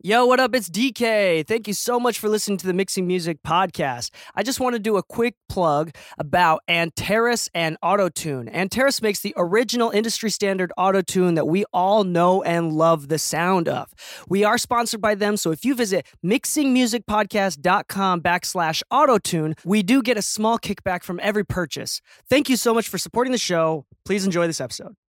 Yo, what up? It's Dee Kei. Thank you so much for listening to the Mixing Music podcast. I just want to do a quick plug about Antares and Autotune. Antares makes the original industry standard Autotune that we all know and love the sound of. We are sponsored by them, so if you visit mixingmusicpodcast.com backslash Autotune, we do get a small kickback from every purchase. Thank you so much for supporting the show. Please enjoy this episode.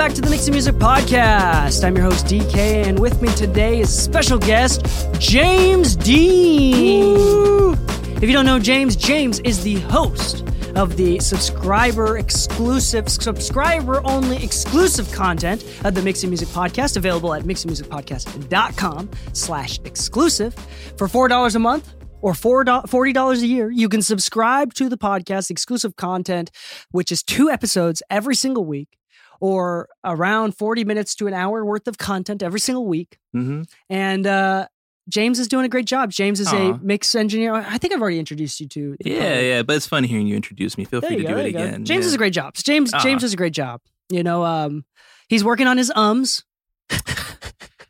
back to the Mixing Music Podcast. I'm your host Dee Kei, and with me today is special guest James Dean. If you don't know James, James is the host of the subscriber exclusive, subscriber only exclusive content of the Mixing Music Podcast, available at mixingmusicpodcast.com slash exclusive for $4 a month or four $40 a year, you can subscribe to the podcast exclusive content, which is two episodes every single week or around 40 minutes to an hour worth of content every single week. Mm-hmm. And uh, James is doing a great job. James is a mix engineer. I think I've already introduced you to. Yeah, program. yeah, but it's fun hearing you introduce me. Feel There free to go, do it again. James yeah. does a great job. James Aw. James does a great job. You know, um, he's working on his ums.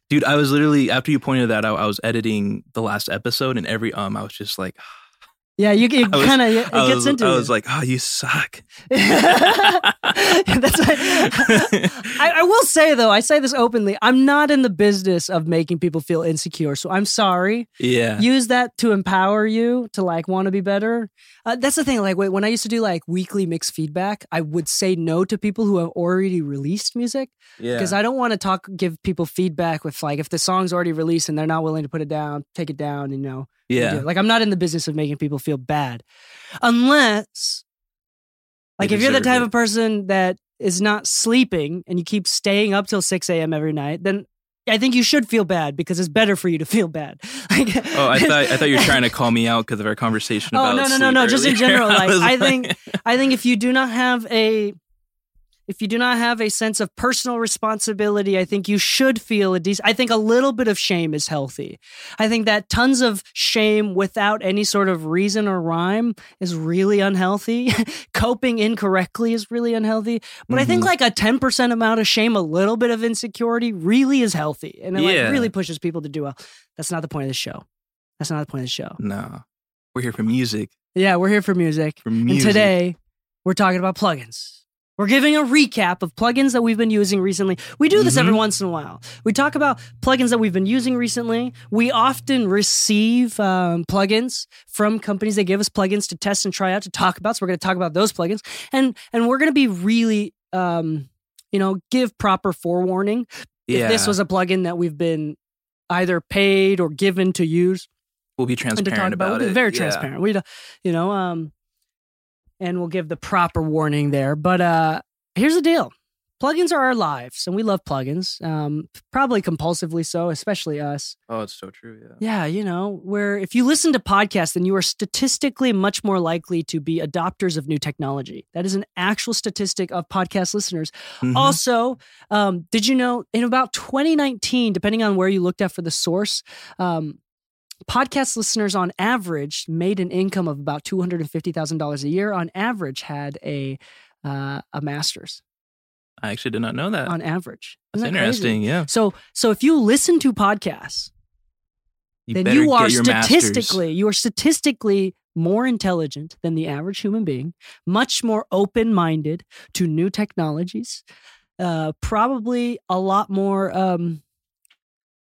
Dude, I was literally after you pointed that out, I was editing the last episode, and every um, I was just like, Yeah, you it I was- kind of it I gets was, into I it. was like, oh, you suck. That's I, I will say though, I say this openly. I'm not in the business of making people feel insecure, so I'm sorry. yeah, Use that to empower you to like want to be better. Uh, that's the thing. Like when I used to do like weekly mix feedback, I would say no to people who have already released music yeah, because I don't want to talk give people feedback with like if the song's already released and they're not willing to put it down, take it down. You know, yeah. Like I'm not in the business of making people feel bad, unless, They like, if you're the type it. of person that is not sleeping and you keep staying up till 6 a.m. every night, then I think you should feel bad because it's better for you to feel bad. Like, Oh, I thought I thought you were trying to call me out because of our conversation Oh about. no no no no! Just in general, like was I think I think if you do not have a if you do not have a sense of personal responsibility, I think you should feel a decent. I think a little bit of shame is healthy. I think that tons of shame without any sort of reason or rhyme is really unhealthy. Coping incorrectly is really unhealthy. But I think Mhm. like a ten percent amount of shame, a little bit of insecurity, really is healthy, and it Yeah. like really pushes people to do well. That's not the point of the show. That's not the point of the show. no, we're here for music. Yeah, we're here for music. For music. And today, we're talking about plugins. We're giving a recap of plugins that we've been using recently. We do this every Mhm. once in a while. We talk about plugins that we've been using recently. We often receive um, plugins from companies. They give us plugins to test and try out to talk about. So we're going to talk about those plugins, and and we're going to be really, um, you know, give proper forewarning yeah, if this was a plugin that we've been either paid or given to use we'll be transparent about, about it. it. Very Yeah. transparent. We, don't- you know, um, and we'll give the proper warning there. But uh, here's the deal: plugins are our lives, and we love plugins. Um, probably compulsively so, especially us. Oh, it's so true. Yeah. Yeah, you know, where if you listen to podcasts, then you are statistically much more likely to be adopters of new technology. That is an actual statistic of podcast listeners. Mhm. Also, um, did you know in about 2019, depending on where you looked at for the source, um, podcast listeners on average made an income of about two hundred and fifty thousand dollars a year. On average, had a uh, a master's. I actually did not know that. On average, That's Isn't that crazy? interesting. Yeah. So, so if you listen to podcasts, You then you are your masters. statistically you are statistically more intelligent than the average human being, much more open minded to new technologies, uh, probably a lot more um,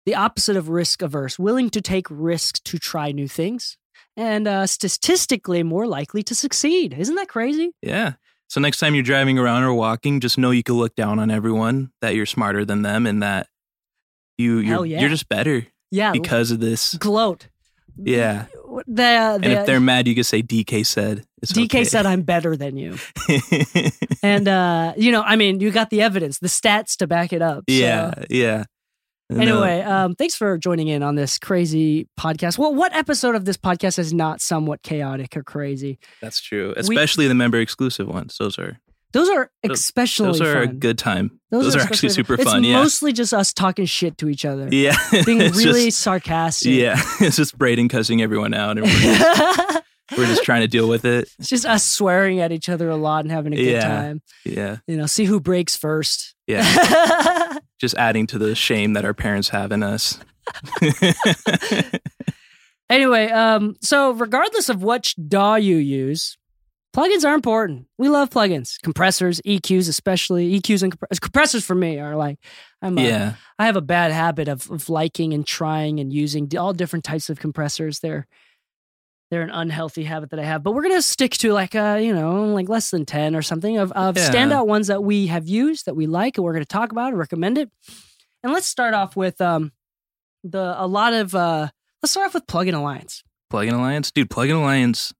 the opposite of risk averse, willing to take risks to try new things, and uh, statistically more likely to succeed. Isn't that crazy? Yeah. So next time you're driving around or walking, just know you can look down on everyone, that you're smarter than them, and that you you're, yeah. you're just better Yeah, because of this. gloat. Yeah. The, uh, And if they're mad, you can say Dee Kei said. It's Dee Kei okay. said I'm better than you. and uh, you know, I mean, you got the evidence, the stats to back it up. so- yeah, yeah. Anyway, um, thanks for joining in on this crazy podcast. Well, what episode of this podcast is not somewhat chaotic or crazy? that's true. Especially the member exclusive ones. Those are Those are especially those are a good time. Those, are are, actually super It's fun. Yeah. mostly just us talking shit to each other, yeah. being really just- sarcastic. yeah. It's just Braden cussing everyone out, and we're just, trying to deal with it. it's just us swearing at each other a lot and having a good Yeah. time. Yeah. You know, see who breaks first. Yeah. just adding to the shame that our parents have in us. Anyway, um, so regardless of which DAW you use, plugins are important. We love plugins, compressors, EQs, especially EQs and compre- compressors. For me, are like I'm. A, yeah. I have a bad habit of, of liking and trying and using all different types of compressors. They're they're an unhealthy habit that I have, but we're gonna stick to like uh you know like less than ten or something of of Yeah. standout ones that we have used that we like and we're gonna talk about and recommend it. And let's start off with um the a lot of uh let's start off with Plugin Alliance. Plugin Alliance, dude. Plugin Alliance.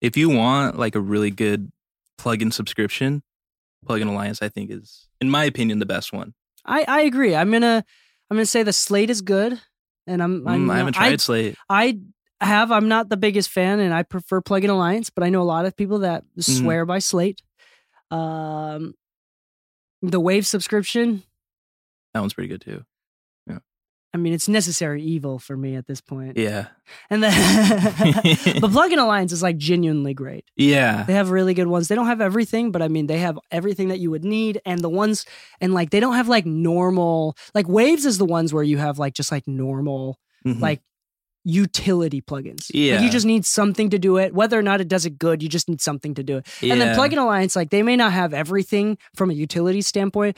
If you want like a really good plugin subscription, Plugin Alliance, I think is, in my opinion, the best one. I I agree. I'm gonna I'm gonna say the slate is good, and I'm, I'm Mm, I haven't tried Slate. I have. I'm not the biggest fan, and I prefer Plugin Alliance, but I know a lot of people that Mm-hmm. swear by Slate. Um, the Wave subscription. That one's pretty good too. I mean, it's necessary evil for me at this point. Yeah. And then, but Plugin Alliance is like genuinely great. Yeah. They have really good ones. They don't have everything, but I mean, they have everything that you would need. And the ones, and like, they don't have like normal, like Waves is the ones where you have like just like normal, Mhm. like utility plugins. Like, Yeah. you just need something to do it. Whether or not it does it good, you just need something to do it. Yeah. And then. Plugin Alliance, like, they may not have everything from a utility standpoint,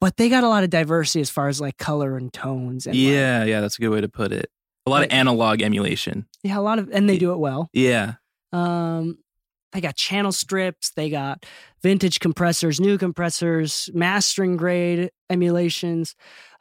but they got a lot of diversity as far as like color and tones. And like, Yeah, yeah, that's a good way to put it. A lot Like- of analog emulation. yeah, a lot of, and they do it well. Yeah. Um, they got channel strips, they got vintage compressors, new compressors, mastering grade emulations.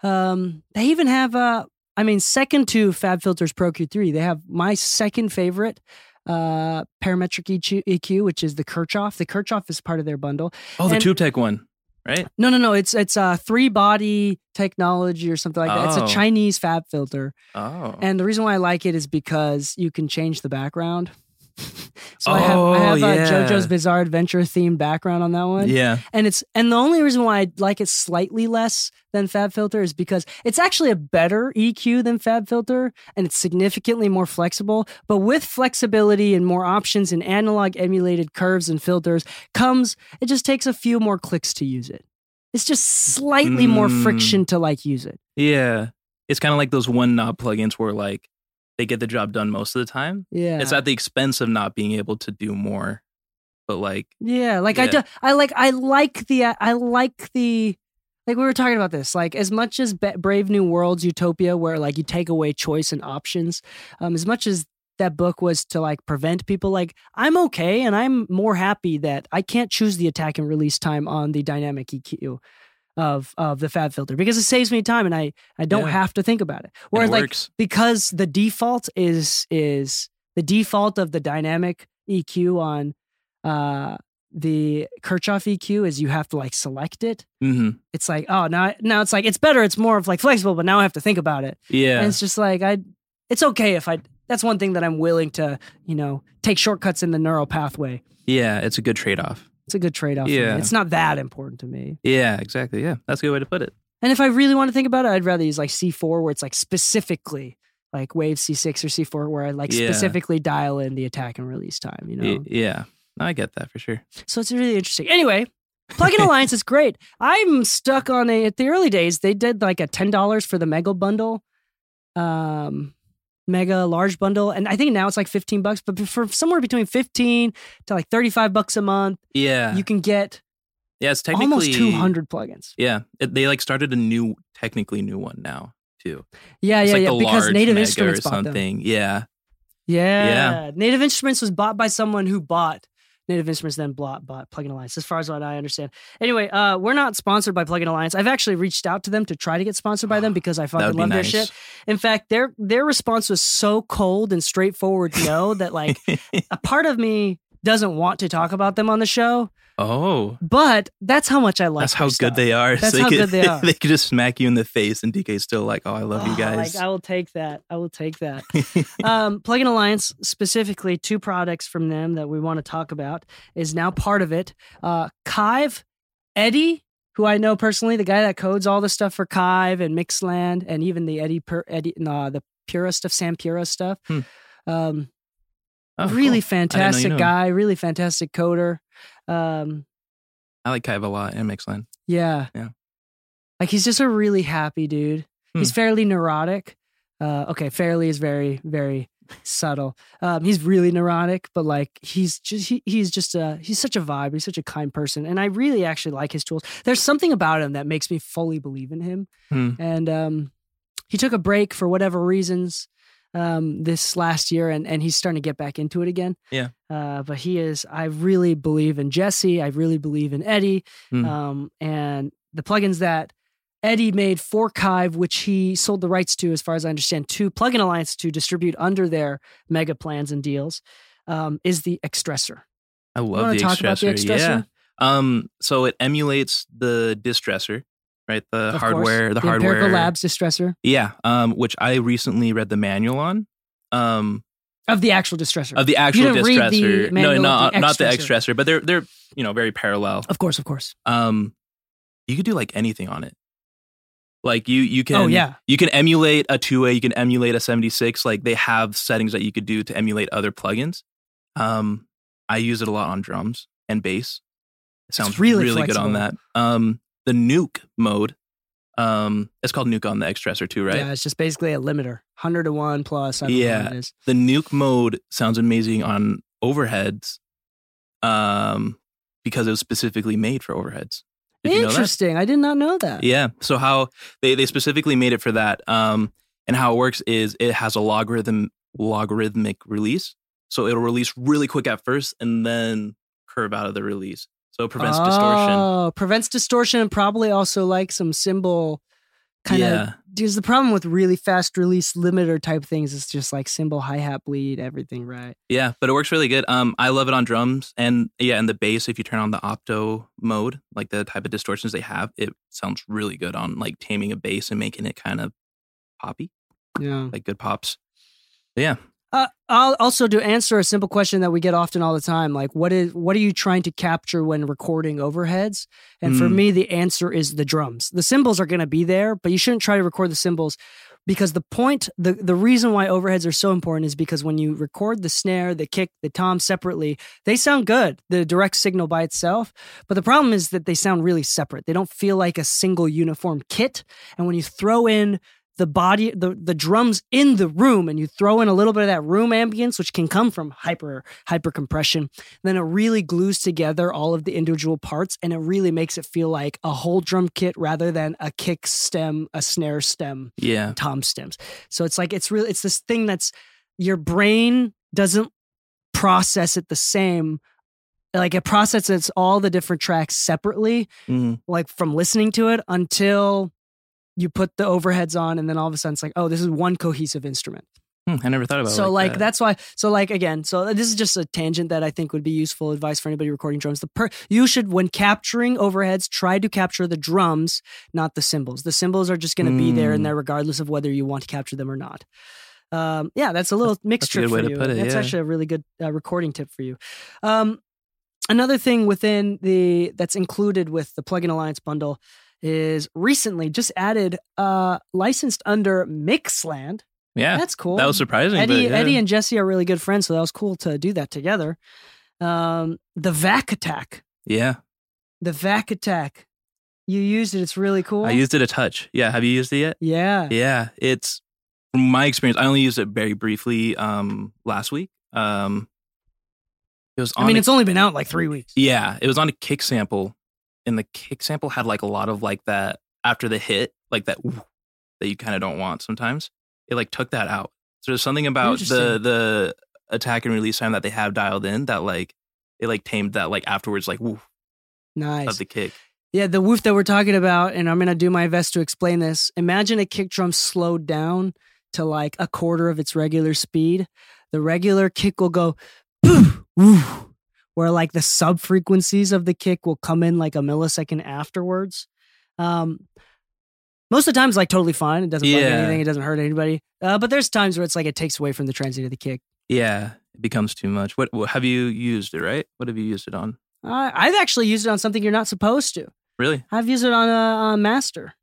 Um, they even have uh I mean, second to Fab Filters Pro Q3, they have my second favorite uh parametric EQ, EQ, which is the Kirchhoff. The Kirchhoff is part of their bundle. Oh, the And- Tube Tech one, right? No, no, no. It's it's a three body technology or something like that. It's Oh. a Chinese Fab filter. Oh. And the reason why I like it is because you can change the background. so I have, I Oh, have yeah. a JoJo's Bizarre Adventure themed background on that one. yeah. And it's and the only reason why I like it slightly less than Fab Filter is because it's actually a better EQ than Fab Filter and it's significantly more flexible. But with flexibility and more options and analog emulated curves and filters comes it just takes a few more clicks to use it. It's just slightly more Mm. friction to like use it. Yeah. It's kind of like those one knob plugins where like they get the job done most of the time. Yeah. It's at the expense of not being able to do more. But like, Yeah, like I do, I like I like the I like the like we were talking about this like as much as Be- Brave New Worlds Utopia where like you take away choice and options um as much as that book was to like prevent people like I'm okay and I'm more happy that I can't choose the attack and release time on the dynamic EQ of of the fab filter because it saves me time and I I don't Yeah. have to think about it. Whereas it like works. because the default is is the default of the dynamic EQ on uh the Kirchhoff EQ is you have to like select it. hmm It's like oh now now it's like it's better. It's more of like flexible, but now I have to think about it. Yeah. And it's just like I. It's okay if I. That's one thing that I'm willing to you know take shortcuts in the neural pathway. yeah. It's a good trade off. It's a good trade off. Yeah. It's not that important to me. Yeah, exactly. Yeah. That's a good way to put it. And if I really want to think about it, I'd rather use like C4 where it's like specifically like wave C6 or C4 where I like Yeah. specifically dial in the attack and release time, you know? Yeah. I get that for sure. So it's really interesting. Anyway, Plugin Alliance is great. I'm stuck on a, at the early days, they did like a $10 for the mega bundle, um, mega large bundle. And I think now it's like 15 bucks, but for somewhere between 15 to like 35 bucks a month, Yeah. you can get yeah. It's technically almost 200 plugins. Yeah. It, they like started a new, technically new one now too. Yeah, It's yeah, like yeah. Because Native Instruments or bought them. something. Yeah. Yeah. Native Instruments was bought by someone who bought Native Instruments, then bought, bought Plugin Alliance, as far as what I understand. Anyway, uh, we're not sponsored by Plugin Alliance. I've actually reached out to them to try to get sponsored by them because I fucking love their shit. In fact, their their response was so cold and straightforward no that like a part of me doesn't want to talk about them on the show. Oh, But that's how much I like. that's how stuff. good they are. That's they how could, good they are. they could just smack you in the face, and Dee Kei's still like, "Oh, I love you Oh, guys." Like I will take that. I will take that. um, Plugin Alliance, specifically two products from them that we want to talk about, is now part of it. Uh, Kiive, Eddie, who I know personally, the guy that codes all the stuff for Kiive and Mixland, and even the Eddie, per, Eddie, no, the Pura stuff, Sam Pura stuff. Hmm. Um, Oh, really cool. I didn't know you fantastic guy, really fantastic coder. Um, I like Kiive a lot and Mixland. yeah, Yeah. Like he's just a really happy dude. He's Hmm. fairly neurotic. Uh, okay, fairly is very, very subtle. Um, he's really neurotic, but like he's just he, he's just a he's such a vibe. He's such a kind person, and I really actually like his tools. There's something about him that makes me fully believe in him. Hmm. And um, he took a break for whatever reasons um, this last year, and and he's starting to get back into it again. Yeah. Uh, but he is. I really believe in Jesse. I really believe in Eddie. Hmm. Um, and the plugins that Eddie made for Kiive, which he sold the rights to, as far as I understand, to Plugin Alliance to distribute under their mega plans and deals, um, is the Extressor. I love the talk about the Extressor. Yeah. Um, so it emulates the distressor, right? The Of course. hardware, the, the hardware. Empirical Labs Distressor Yeah. Um, which I recently read the manual on. Um, of the actual Distressor. of the actual distressor. the no, not the not the Extressor. But they're they're you know very parallel. of course, of course. Um, you could do like anything on it. Like you you can oh yeah, you can emulate a 2A, you can emulate a 76. Like they have settings that you could do to emulate other plugins. Um, I use it a lot on drums and bass. It sounds really really, good on that. Um, the nuke mode, um, it's called nuke on the Extressor too, right? yeah. It's just basically a limiter, hundred to one plus. I don't know Yeah. what it is. The nuke mode sounds amazing on overheads, um, because it was specifically made for overheads. Did you know? Interesting. I did not know that. Yeah. So how they, they specifically made it for that. Um, and how it works is it has a logarithm logarithmic release. So it'll release really quick at first and then curve out of the release. So it prevents distortion. Oh, prevents distortion and probably also like some cymbal kind of. Yeah. Because the problem with really fast release limiter type things is just like cymbal, hi hat bleed, everything, right? Yeah, but it works really good. Um, I love it on drums and yeah, and the bass. If you turn on the opto mode, like the type of distortions they have, it sounds really good on like taming a bass and making it kind of poppy, Yeah. like good pops. But yeah, Uh, I'll also to answer a simple question that we get often all the time, like what is what are you trying to capture when recording overheads? And for Mm. me, the answer is the drums. The cymbals are going to be there, but you shouldn't try to record the cymbals because the point, the the reason why overheads are so important is because when you record the snare, the kick, the tom separately, they sound good. The direct signal by itself, but the problem is that they sound really separate. They don't feel like a single uniform kit. And when you throw in the body the the drums in the room and you throw in a little bit of that room ambience which can come from hyper hyper compression then it really glues together all of the individual parts and it really makes it feel like a whole drum kit rather than a kick stem a snare stem yeah, tom stems so it's like it's really it's this thing that's your brain doesn't process it the same like it processes all the different tracks separately Mhm. like from listening to it until you put the overheads on and then all of a sudden it's like oh this is one cohesive instrument Hmm, I never thought about. it so like, that. that's why so like again so this is just a tangent that i think would be useful advice for anybody recording drums the per you should when capturing overheads try to capture the drums not the cymbals the cymbals are just going to be there and Mm. there regardless of whether you want to capture them or not um, yeah that's a little mixed a trick for to you put it, that's yeah. actually a really good uh, recording tip for you um, another thing within the that's included with the plugin alliance bundle is recently just added uh licensed under mixland yeah, that's cool that was surprising. Eddie, but, yeah. Eddie and Jesse are really good friends, so that was cool to do that together. Um, the Vac Attack, yeah, the Vac Attack, you used it. It's really cool. I used it a touch. Yeah, have you used it yet? yeah. Yeah, it's from my experience. I only used it very briefly um last week. Um, it was on I mean, a- it's only been out like three weeks. Yeah, it was on a kick sample, and the kick sample had like a lot of like that after the hit, like that that you kind of don't want sometimes. It like took that out. So there's something about the the attack and release time that they have dialed in that like it like tamed that like afterwards like woof Nice. of the kick. Yeah, the woof that we're talking about, and I'm gonna do my best to explain this. Imagine a kick drum slowed down to like a quarter of its regular speed. The regular kick will go, "Poof, woof," where like the sub frequencies of the kick will come in like a millisecond afterwards. Um, most of the time, times, like totally fine. It doesn't bug Yeah. anything. It doesn't hurt anybody. Uh, but there's times where it's like it takes away from the transient of the kick. Yeah, it becomes too much. What, what have you used it? Right? What have you used it on? Uh, I've actually used it on something you're not supposed to. Really? I've used it on a, a master.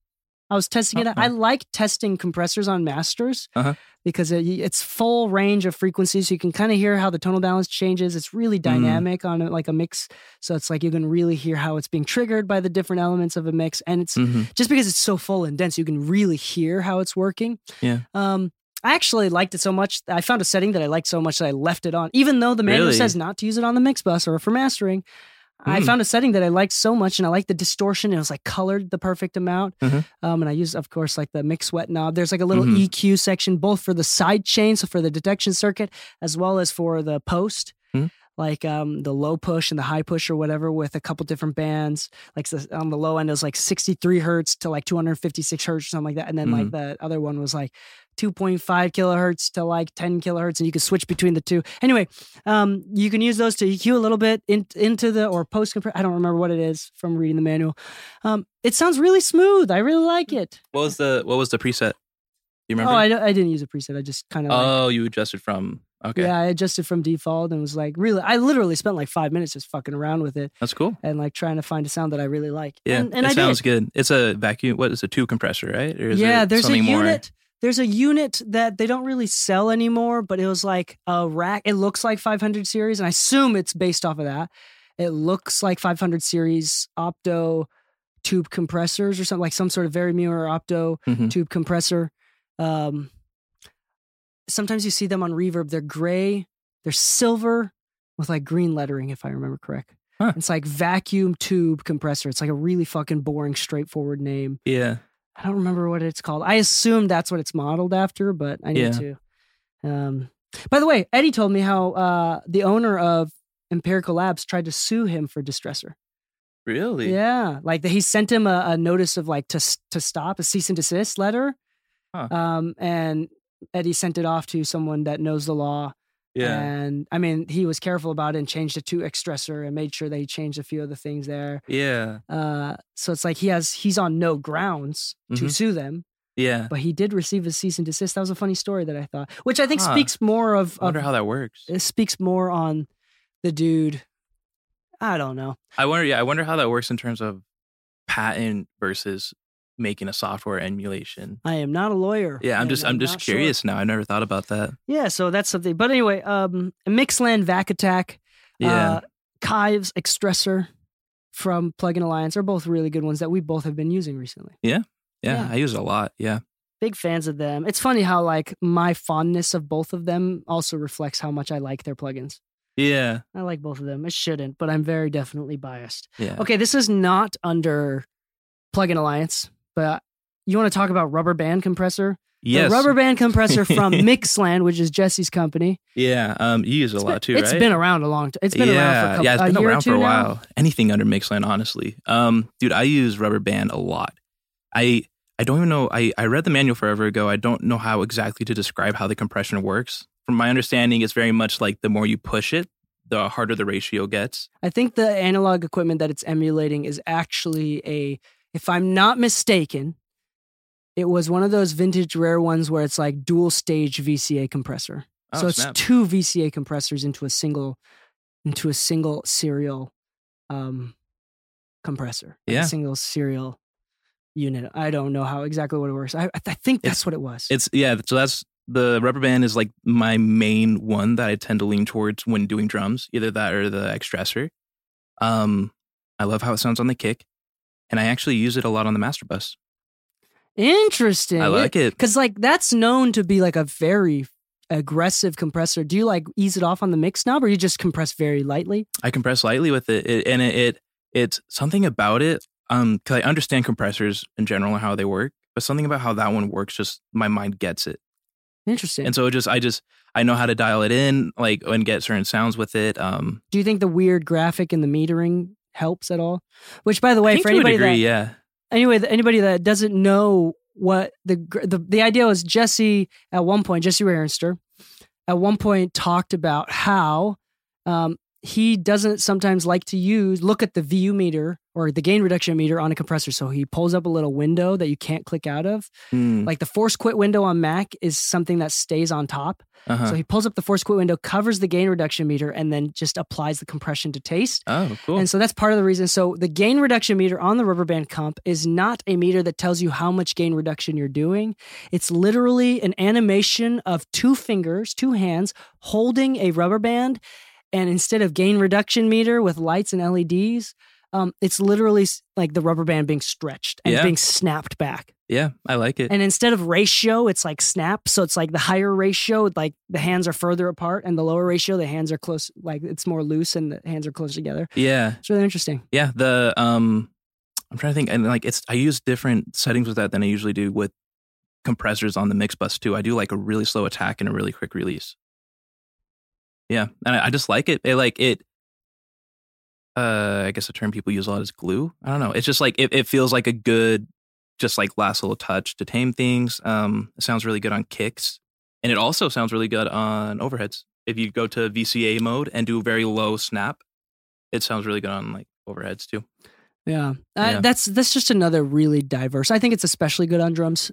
I was testing it. Uh-huh. I like testing compressors on masters Uh-huh. because it, it's full range of frequencies. So you can kind of hear how the tonal balance changes. It's really Mm. dynamic on a, like a mix. So it's like you can really hear how it's being triggered by the different elements of a mix. And it's hmm just because it's so full and dense, you can really hear how it's working. Yeah. Um, I actually liked it so much. I found a setting that I liked so much that I left it on, even though the manual Really? says not to use it on the mix bus or for mastering. I Hmm. found a setting that I liked so much, and I liked the distortion. It was like colored the perfect amount. Mhm. Um, and I used, of course, like the mix wet knob. There's like a little Mhm. EQ section, both for the side chain, so for the detection circuit, as well as for the post. Mhm. Like um, the low push and the high push or whatever, with a couple different bands. Like on the low end, it was like 63 hertz to like 256 hertz or something like that. And then like the other one was like 2.5 kilohertz to like 10 kilohertz, and you can switch between the two. Anyway, um, you can use those to EQ a little bit in, into the or post compress. I don't remember what it is from reading the manual. Um, it sounds really smooth. I really like it. What was the What was the preset? You remember? Oh, I, I didn't use a preset. I just kind of like, oh, you adjusted from. Okay, yeah, I adjusted from default and was like really. I literally spent like five minutes just fucking around with it that's cool. and like trying to find a sound that I really like. Yeah, and, and it I sounds did. good. It's a vacuum. What is a two compressor, right? Or is yeah, there's a something more? There's a unit that they don't really sell anymore, but it was like a rack. It looks like 500 series, and I assume it's based off of that. It looks like 500 series opto tube compressors or something like some sort of very mirror opto Mhm. tube compressor. Um, sometimes you see them on reverb. They're gray, they're silver with like green lettering, if I remember correct. Huh. It's like vacuum tube compressor. It's like a really fucking boring, straightforward name. Yeah, I don't remember what it's called. I assume that's what it's modeled after, but I need Yeah. to. Um, by the way, Eddie told me how uh, the owner of Empirical Labs tried to sue him for distressor. really. Yeah, like he sent him a, a notice of like to to stop a cease and desist letter. Huh. Um, and Eddie sent it off to someone that knows the law. Yeah. And I mean, he was careful about it and changed it to extressor and made sure that he changed a few of the things there. Yeah, Uh, so it's like he has he's on no grounds to Mhm. sue them yeah. but he did receive a cease and desist. That was a funny story that I thought, which I think Huh. speaks more of, I wonder of how that works. it speaks more on the dude. I don't know. I wonder. Yeah, I wonder how that works in terms of patent versus making a software emulation. I am not a lawyer. Yeah, I'm just I'm just not sure. curious now. I never thought about that. Yeah, so that's something. But anyway, um, Mixland Vac Attack, Yeah. uh, Kiives Extressor from Plugin Alliance are both really good ones that we both have been using recently. yeah, yeah. I use a lot. Yeah. Big fans of them. It's funny how like my fondness of both of them also reflects how much I like their plugins. Yeah. I like both of them. It shouldn't, but I'm very definitely biased. Yeah. Okay, this is not under Plugin Alliance, but you want to talk about Rubber Band Compressor? Yes. The Rubber Band Compressor from Mixland, which is Jesse's company. Yeah. Um, you use it a It's lot been, too, It's right? been around a long time. It's been yeah, around for a couple, yeah, it's been a around for a now. while. Anything under Mixland, honestly. Um, dude, I use Rubber Band a lot. I I don't even know. I I read the manual forever ago. I don't know how exactly to describe how the compression works. From my understanding, it's very much like the more you push it, the harder the ratio gets. I think the analog equipment that it's emulating is actually a, if I'm not mistaken, it was one of those vintage rare ones where it's like dual stage VCA compressor. Oh, so it's snap. two VCA compressors into a single into a single serial um compressor. Yeah. A single serial unit. I don't know how exactly what it works. I I think that's It's- what it was. It's yeah. So that's the rubber band is like my main one that I tend to lean towards when doing drums, either that or the extressor. Um, I love how it sounds on the kick, and I actually use it a lot on the master bus. Interesting. I like it. Because like that's known to be like a very aggressive compressor. Do you like ease it off on the mix knob or you just compress very lightly? I compress lightly with it, it and it, it it's something about it. Um, because I understand compressors in general and how they work, but something about how that one works, just my mind gets it, Interesting. and so it just I just I know how to dial it in, like and get certain sounds with it. Um, Do you think the weird graphic and the metering helps at all? Which by the way, for anybody degree, that yeah, anyway, anybody that doesn't know what the the the idea was, Jesse at one point, Jesse Ray Ernster, at one point talked about how um, he doesn't sometimes like to use look at the VU meter or the gain reduction meter on a compressor. So he pulls up a little window that you can't click out of. Mm, Like the force quit window on Mac is something that stays on top. uh-huh. So he pulls up the force quit window, covers the gain reduction meter, and then just applies the compression to taste. oh, cool. And so that's part of the reason. So the gain reduction meter on the rubber band comp is not a meter that tells you how much gain reduction you're doing. It's literally an animation of two fingers, two hands holding a rubber band. And instead of gain reduction meter with lights and LEDs, um, it's literally like the rubber band being stretched and Yeah. being snapped back. yeah, I like it. And instead of ratio, it's like snap. So it's like the higher ratio, like the hands are further apart, and the lower ratio, the hands are close, like it's more loose and the hands are close together. yeah, It's really interesting. yeah. The um, I'm trying to think, and like it's I use different settings with that than I usually do with compressors on the mix bus too. I do like a really slow attack and a really quick release. Yeah, and I, I just like it. It like it. Uh, I guess the term people use a lot is glue. I don't know. It's just like it, it feels like a good, just like last little touch to tame things. Um, it sounds really good on kicks, and it also sounds really good on overheads. If you go to VCA mode and do very low snap, it sounds really good on like overheads too. Yeah. Uh, Yeah. that's that's just another really diverse. I think it's especially good on drums.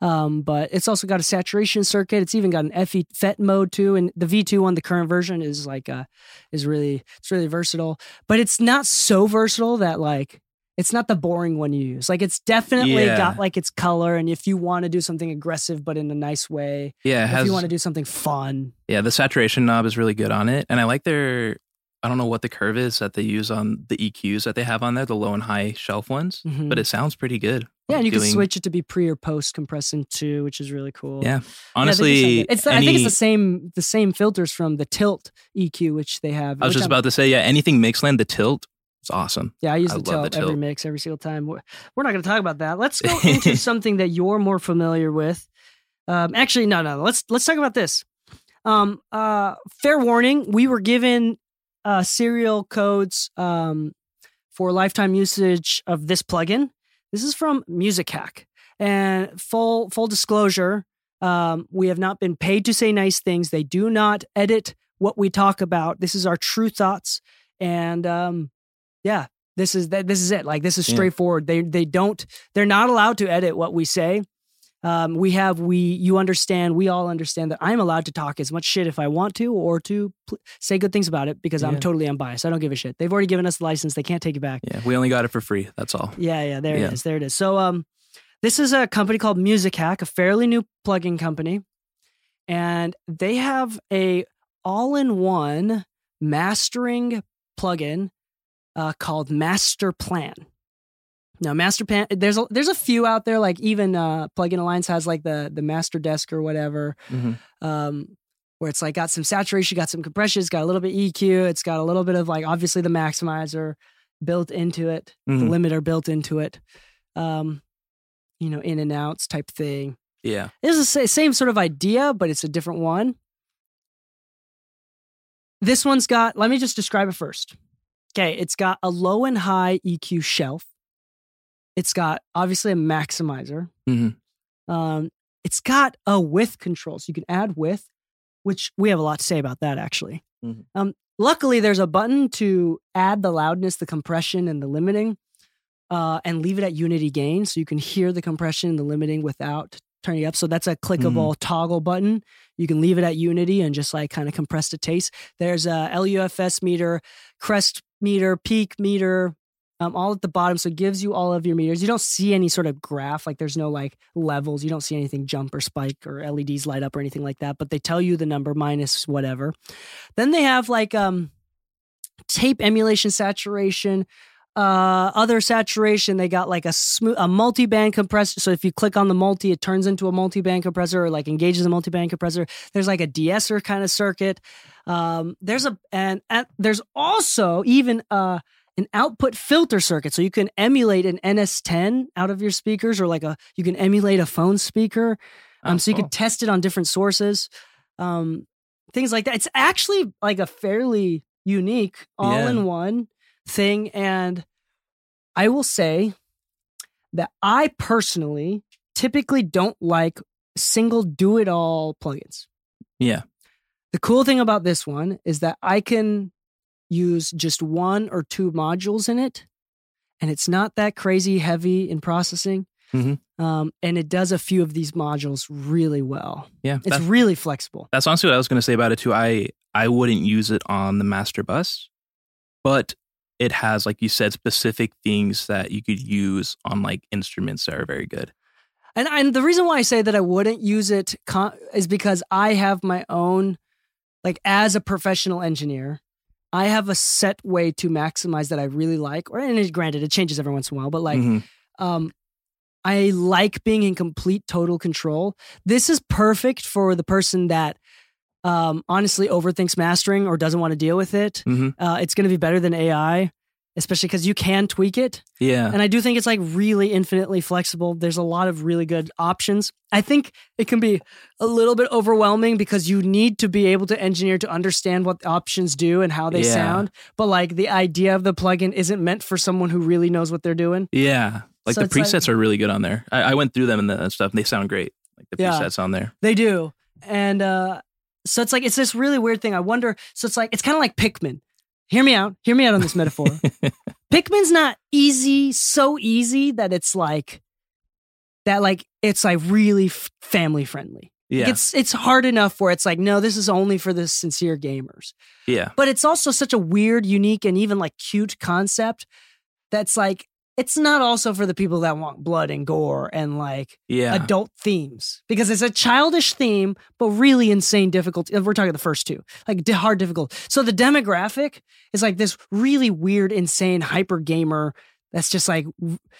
Um, but it's also got a saturation circuit. It's even got an FE FET mode too, and the V2 on the current version is like uh is really it's really versatile. But it's not so versatile that like it's not the boring one you use. Like it's definitely Yeah. got like its color, and if you want to do something aggressive but in a nice way, Yeah, it if has. you want to do something fun, yeah, the saturation knob is really good on it, and I like their. I don't know what the curve is that they use on the EQs that they have on there, the low and high shelf ones, Mhm. but it sounds pretty good. Yeah, and you can switch it to be pre or post compressing too, which is really cool. Yeah, Yeah, honestly, good. it's the, I think it's the same the same filters from the Tilt EQ, which they have. I was just I'm- about to say, yeah, anything Mixland, the tilt, it's awesome. Yeah, I use I the the tilt every tilt. mix every single time. We're, we're not going to talk about that. Let's go into something that you're more familiar with. Um, actually, no, no. Let's let's talk about this. Um, uh, fair warning: we were given uh, serial codes um, for lifetime usage of this plugin. This is from Musik Hack, and full full disclosure: um, we have not been paid to say nice things. They do not edit what we talk about. This is our true thoughts, and um, yeah, this is that. This is it. Like this is Yeah. straightforward. They they don't. They're not allowed to edit what we say. Um, we have we you understand. We all understand that I'm allowed to talk as much shit if I want to, or to pl- say good things about it because I'm totally unbiased. I don't give a shit. They've already given us the license. They can't take it back. Yeah, we only got it for free. That's all. Yeah, yeah, there Yeah. it is. There it is. So um this is a company called Musik Hack, a fairly new plugin company. And they have a all-in-one mastering plugin uh, called Master Plan. Now, Master Plan, there's a, there's a few out there, like even uh, Plugin Alliance has like the the Master Desk or whatever, Mhm. um, where it's like got some saturation, got some compression, it's got a little bit EQ, it's got a little bit of like obviously the maximizer built into it, Mhm. the limiter built into it, um, you know, in and outs type thing. Yeah, It's the same sort of idea, but it's a different one. This one's got, let me just describe it first. Okay, it's got a low and high EQ shelf. It's got obviously a maximizer. Mhm. Um, it's got a width control, so you can add width, which we have a lot to say about that actually. Mhm. Um, luckily, there's a button to add the loudness, the compression, and the limiting, uh, and leave it at unity gain, so you can hear the compression and the limiting without turning it up. So that's a clickable toggle button. You can leave it at unity and just like kind of compress the taste. There's a LUFS meter, crest meter, peak meter, um, all at the bottom. So it gives you all of your meters. You don't see any sort of graph, like there's no like levels. You don't see anything jump or spike or LEDs light up or anything like that, but they tell you the number minus whatever. Then they have like um, tape emulation saturation. Uh, other saturation, they got like a smooth, a multi-band compressor. So if you click on the multi, it turns into a multi-band compressor or like engages a multi-band compressor. There's like a de-esser kind of circuit. Um, there's a and, and there's also even uh an output filter circuit, so you can emulate an NS10 out of your speakers, or like a you can emulate a phone speaker. Um, Oh, so you cool. can test it on different sources, um, things like that. It's actually like a fairly unique all-in-one thing, and I will say that I personally typically don't like single do-it-all plugins. yeah, The cool thing about this one is that I can use just one or two modules in it, and it's not that crazy heavy in processing. Mhm. Um, and it does a few of these modules really well. Yeah, It's really flexible. that's honestly what I was going to say about it too. I I wouldn't use it on the master bus, but it has, like you said, specific things that you could use on like instruments that are very good. And, and the reason why I say that I wouldn't use it con- is because I have my own, like as a professional engineer, I have a set way to maximize that I really like. Or and granted, it changes every once in a while, but like Mhm. um, I like being in complete total control. This is perfect for the person that um, honestly overthinks mastering or doesn't want to deal with it. Mhm. Uh, it's going to be better than AI, especially because you can tweak it. yeah, And I do think it's like really infinitely flexible. There's a lot of really good options. I think it can be a little bit overwhelming because you need to be able to engineer to understand what the options do and how they Yeah. sound. But like the idea of the plugin isn't meant for someone who really knows what they're doing. yeah. Like So the it's like- presets are really good on there. I, I went through them and, the, stuff, and they sound great. Like the Yeah. presets on there. They do. And uh so it's like it's this really weird thing. I wonder so it's like it's kind of like Pikmin. Hear me out. Hear me out on this metaphor. Pikmin's not easy, so easy that it's like that like it's like really f- family friendly. Like, Yeah, it's it's hard enough where it's like no, this is only for the sincere gamers. yeah, But it's also such a weird, unique and even like cute concept that's like it's not also for the people that want blood and gore and like yeah. adult themes because it's a childish theme, but really insane difficulty. Uh, we're talking the first two, like hard difficult. So the demographic is like this really weird, insane hyper gamer. That's just like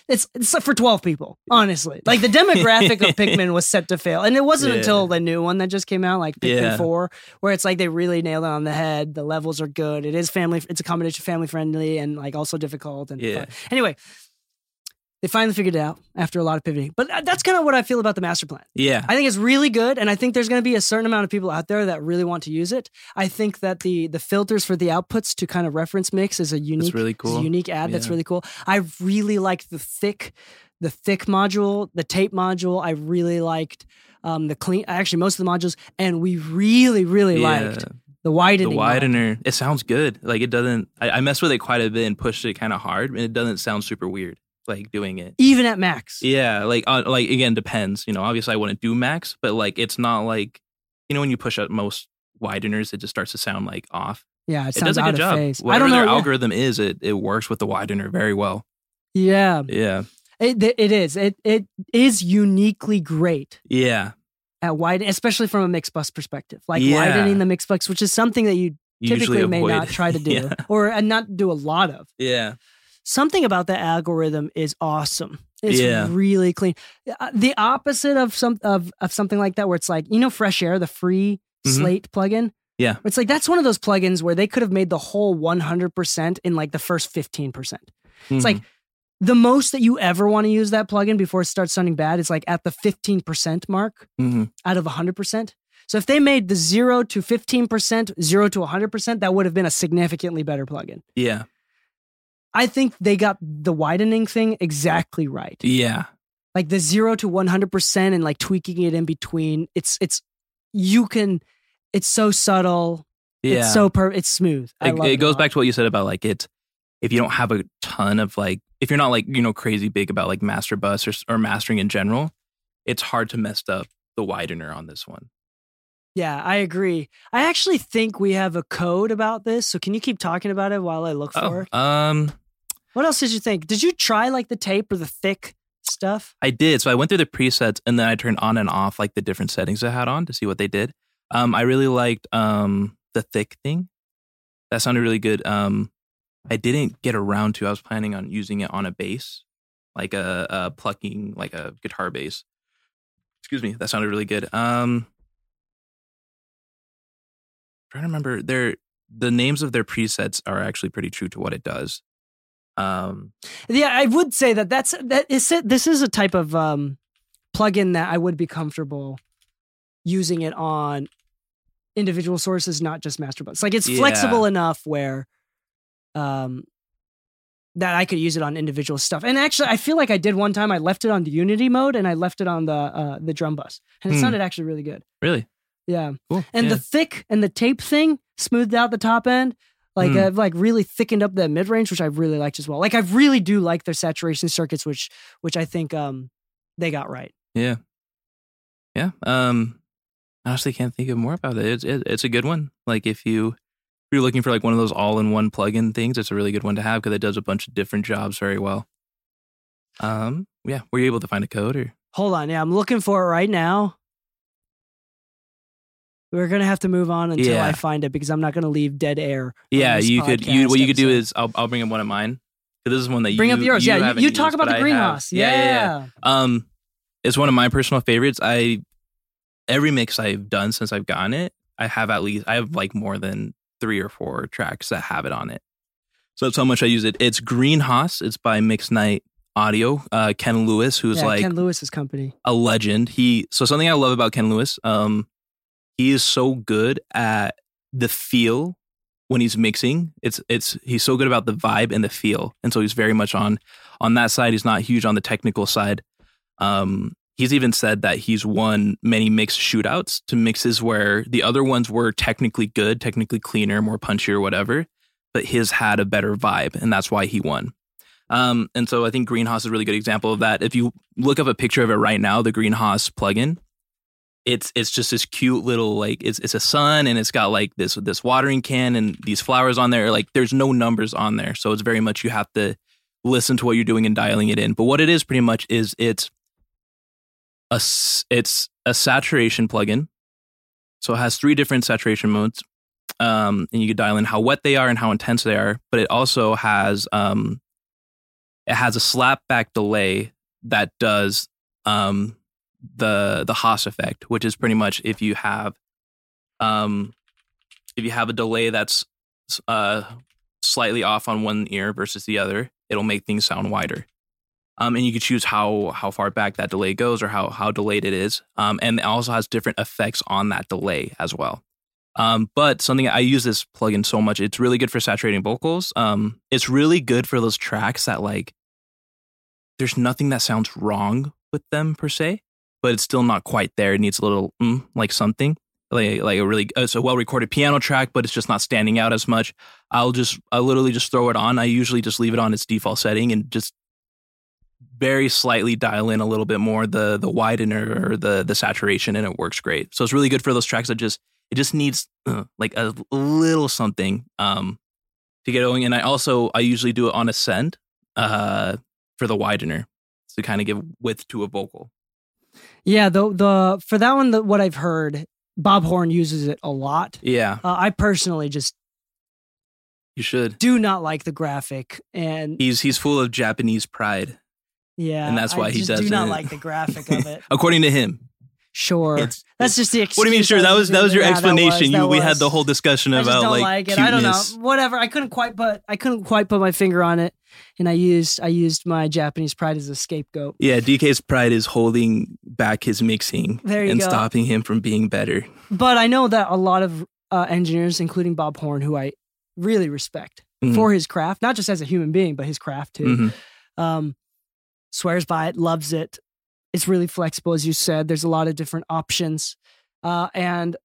it's it's for twelve people, honestly. Like the demographic of Pikmin was set to fail, and it wasn't Yeah. until the new one that just came out, like Pikmin Yeah. Four, where it's like they really nailed it on the head. The levels are good. It is family. It's a combination of family friendly and like also difficult and Yeah. fun. Anyway, they finally figured it out after a lot of pivoting. But uh, that's kind of what I feel about the master plan. yeah. I think it's really good, and I think there's going to be a certain amount of people out there that really want to use it. I think that the the filters for the outputs to kind of reference mix is a unique, really is a cool. unique ad. That's really cool. I really like the thick, the thick module, the tape module. I really liked um, the clean. Actually, most of the modules, and we really, really yeah. liked the widening. the module. widener. It sounds good. Like it doesn't. I, I messed with it quite a bit and pushed it kind of hard, and it doesn't sound super weird. Like doing it. even at max. Yeah, like uh, like again depends. You know, obviously I wouldn't do max, but like it's not like you know when you push out most wideners, it just starts to sound like off. Yeah, it It sounds does a out good of job. phase. I Whatever don't know. their yeah. algorithm is, it it works with the widener very well. Yeah, Yeah, it, it is. It it is uniquely great. yeah. at wide, especially from a mixed bus perspective, like Yeah. widening the mixed bus, which is something that you typically may not try to do yeah. or uh, not do a lot of. yeah, Something about the algorithm is awesome. It's Yeah. really clean. Uh, The opposite of some of, of something like that, where it's like you know, Fresh Air, the free Mhm. Slate plugin. Yeah. it's like that's one of those plugins where they could have made the whole 100% in like the first 15%. It's like the most that you ever want to use that plugin before it starts sounding bad is like at the 15% mark hmm out of 100%. So if they made the 0 to 15%, 0 to 100%, that would have been a significantly better plugin. yeah, I think they got the widening thing exactly right. yeah, Like the 0 to 100% and like tweaking it in between. It's it's you can it's so subtle. yeah. It's so per it's smooth. I it, it goes back to what you said about like it if you don't have a ton of like if you're not like you know crazy big about like master bus or, or mastering in general it's hard to mess up the widener on this one Yeah, I agree. I actually think we have a code about this. So can you keep talking about it while I look for it? oh um What else did you think? Did you try like the tape or the thick stuff? i did so i went through the presets and then i turned on and off like the different settings i had on to see what they did um i really liked um the thick thing that sounded really good um i didn't get around to i was planning on using it on a bass like a, a plucking like a guitar bass excuse me that sounded really good um trying to remember their the names of their presets are actually pretty true to what it does um Yeah, I would say that that's that is it. This is a type of um, plugin that I would be comfortable using it on individual sources, not just master bus. Like it's Yeah. flexible enough where um, that I could use it on individual stuff. And actually, I feel like I did one time. I left it on the Unity mode and I left it on the uh, the drum bus, and it Hmm. sounded actually really good. really Yeah, cool and Yeah. the thick and the tape thing smoothed out the top end. Like Hmm. I've like really thickened up the mid range, which I really liked as well. Like I really do like their saturation circuits, which which I think um they got right. Yeah. Yeah. Um I honestly can't think of more about it. It's it, it's a good one. Like if you if you're looking for like one of those all-in-one plug-in things, it's a really good one to have because it does a bunch of different jobs very well. Um yeah, were you able to find a code or Hold on, yeah, I'm looking for it right now. We're gonna have to move on until Yeah. I find it because I'm not gonna leave dead air. Yeah, you could you what you could do episode. is I'll I'll bring up one of mine. This is one that bring you up yours. You yeah, you, you talk used, about the greenhouse. Yeah, yeah, yeah. Um, it's one of my personal favorites. I every mix I've done since I've gotten it, I have at least I have like more than three or four tracks that have it on it. So that's how much I use it. It's Green Haas. It's by Mix Night Audio. Uh, Ken Lewis, who's Yeah, like Ken Lewis's company. a legend. He so something I love about Ken Lewis. Um, he is so good at the feel when he's mixing. It's it's he's so good about the vibe and the feel, and so he's very much on on that side. He's not huge on the technical side. Um, he's even said that he's won many mix shootouts to mixes where the other ones were technically good, technically cleaner, more punchy or whatever, but his had a better vibe, and that's why he won. Um, and so I think Greenhouse is a really good example of that. If you look up a picture of it right now, the Greenhouse plugin, it's it's just this cute little like it's it's a sun and it's got like this this watering can and these flowers on there. Like there's no numbers on there, so it's very much you have to listen to what you're doing and dialing it in. But what it is pretty much is it's a it's a saturation plugin. So it has three different saturation modes, um, and you can dial in how wet they are and how intense they are. But it also has um, it has a slapback delay that does um, the the Haas effect, which is pretty much if you have um, if you have a delay that's uh, slightly off on one ear versus the other, it'll make things sound wider. Um, and you can choose how how far back that delay goes or how how delayed it is. Um, and it also has different effects on that delay as well. Um, but something I use this plugin so much, it's really good for saturating vocals. Um, it's really good for those tracks that like there's nothing that sounds wrong with them per se, but it's still not quite there. It needs a little mm, like something like like a really it's a well recorded piano track, but it's just not standing out as much. I'll just I literally just throw it on. I usually just leave it on its default setting and just very slightly dial in a little bit more the the widener or the the saturation, and it works great. So it's really good for those tracks that just it just needs uh, like a little something um to get going. And I also I usually do it on ascend uh for the widener to kind of give width to a vocal. Yeah, the the for that one, the, what I've heard, Bob Horn uses it a lot. Yeah, Uh, I personally just you should. do not like the graphic, and He's he's full of Japanese pride, yeah, and that's why I he just do not doesn't- like the graphic of it. according to him. Sure, It's- that's just the. Excuse What do you mean? Sure, that was that was your Yeah, that explanation. that you we had the whole discussion I just about don't like, like, it. I don't know. Whatever. I couldn't quite put. I couldn't quite put my finger on it, and I used I used my Japanese pride as a scapegoat. Yeah, Dee Kei's pride is holding back his mixing and go. stopping him from being better. But I know that a lot of uh, engineers, including Bob Horn, who I really respect Mhm. for his craft, not just as a human being, but his craft too. Mhm. um, swears by it, loves it. It's really flexible, as you said. There's a lot of different options, uh, and